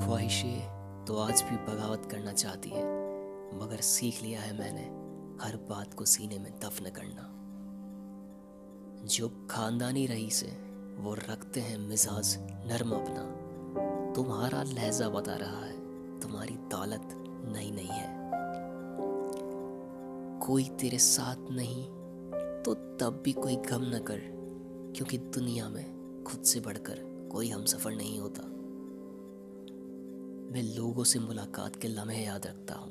ख्वाहिशें तो आज भी बगावत करना चाहती है, मगर सीख लिया है मैंने, हर बात को सीने में दफन करना। जो खानदानी रही से, वो रखते हैं मिजाज नरम अपना। तुम्हारा लहजा बता रहा है, तुम्हारी दौलत नई नहीं है। कोई तेरे साथ नहीं तो तब भी कोई गम न कर, क्योंकि दुनिया में खुद से बढ़कर कोई हम सफ़र नहीं होता। मैं लोगों से मुलाकात के लम्हे याद रखता हूँ।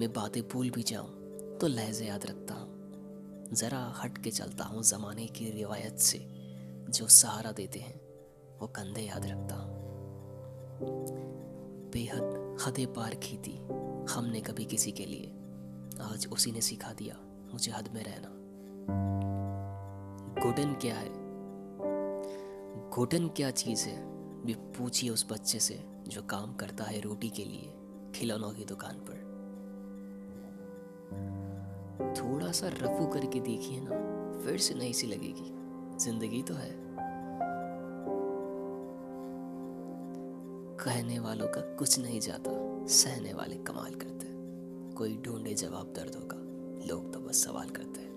मैं बातें भूल भी जाऊँ तो लहजे याद रखता हूँ। ज़रा हट के चलता हूँ ज़माने की रिवायत से, जो सहारा देते हैं, वो कंधे याद रखता हूँ। बेहद हदे पार की थी हमने कभी किसी के लिए। आज उसी ने सिखा दिया, मुझे हद में रहना। गुडन क्या है? गुडन क्या चीज़ है? भी पूछिए उस बच्चे से, जो काम करता है रोटी के लिए, खिलौनों की दुकान पर। थोड़ा सा रफू करके देखिए ना, फिर से नई सी लगेगी। ज़िंदगी तो है। कहने वालों का कुछ नहीं जाता, सहने वाले कमाल करते कोई ढूंढे जवाब दर्दों का लोग तो बस सवाल करते हैं।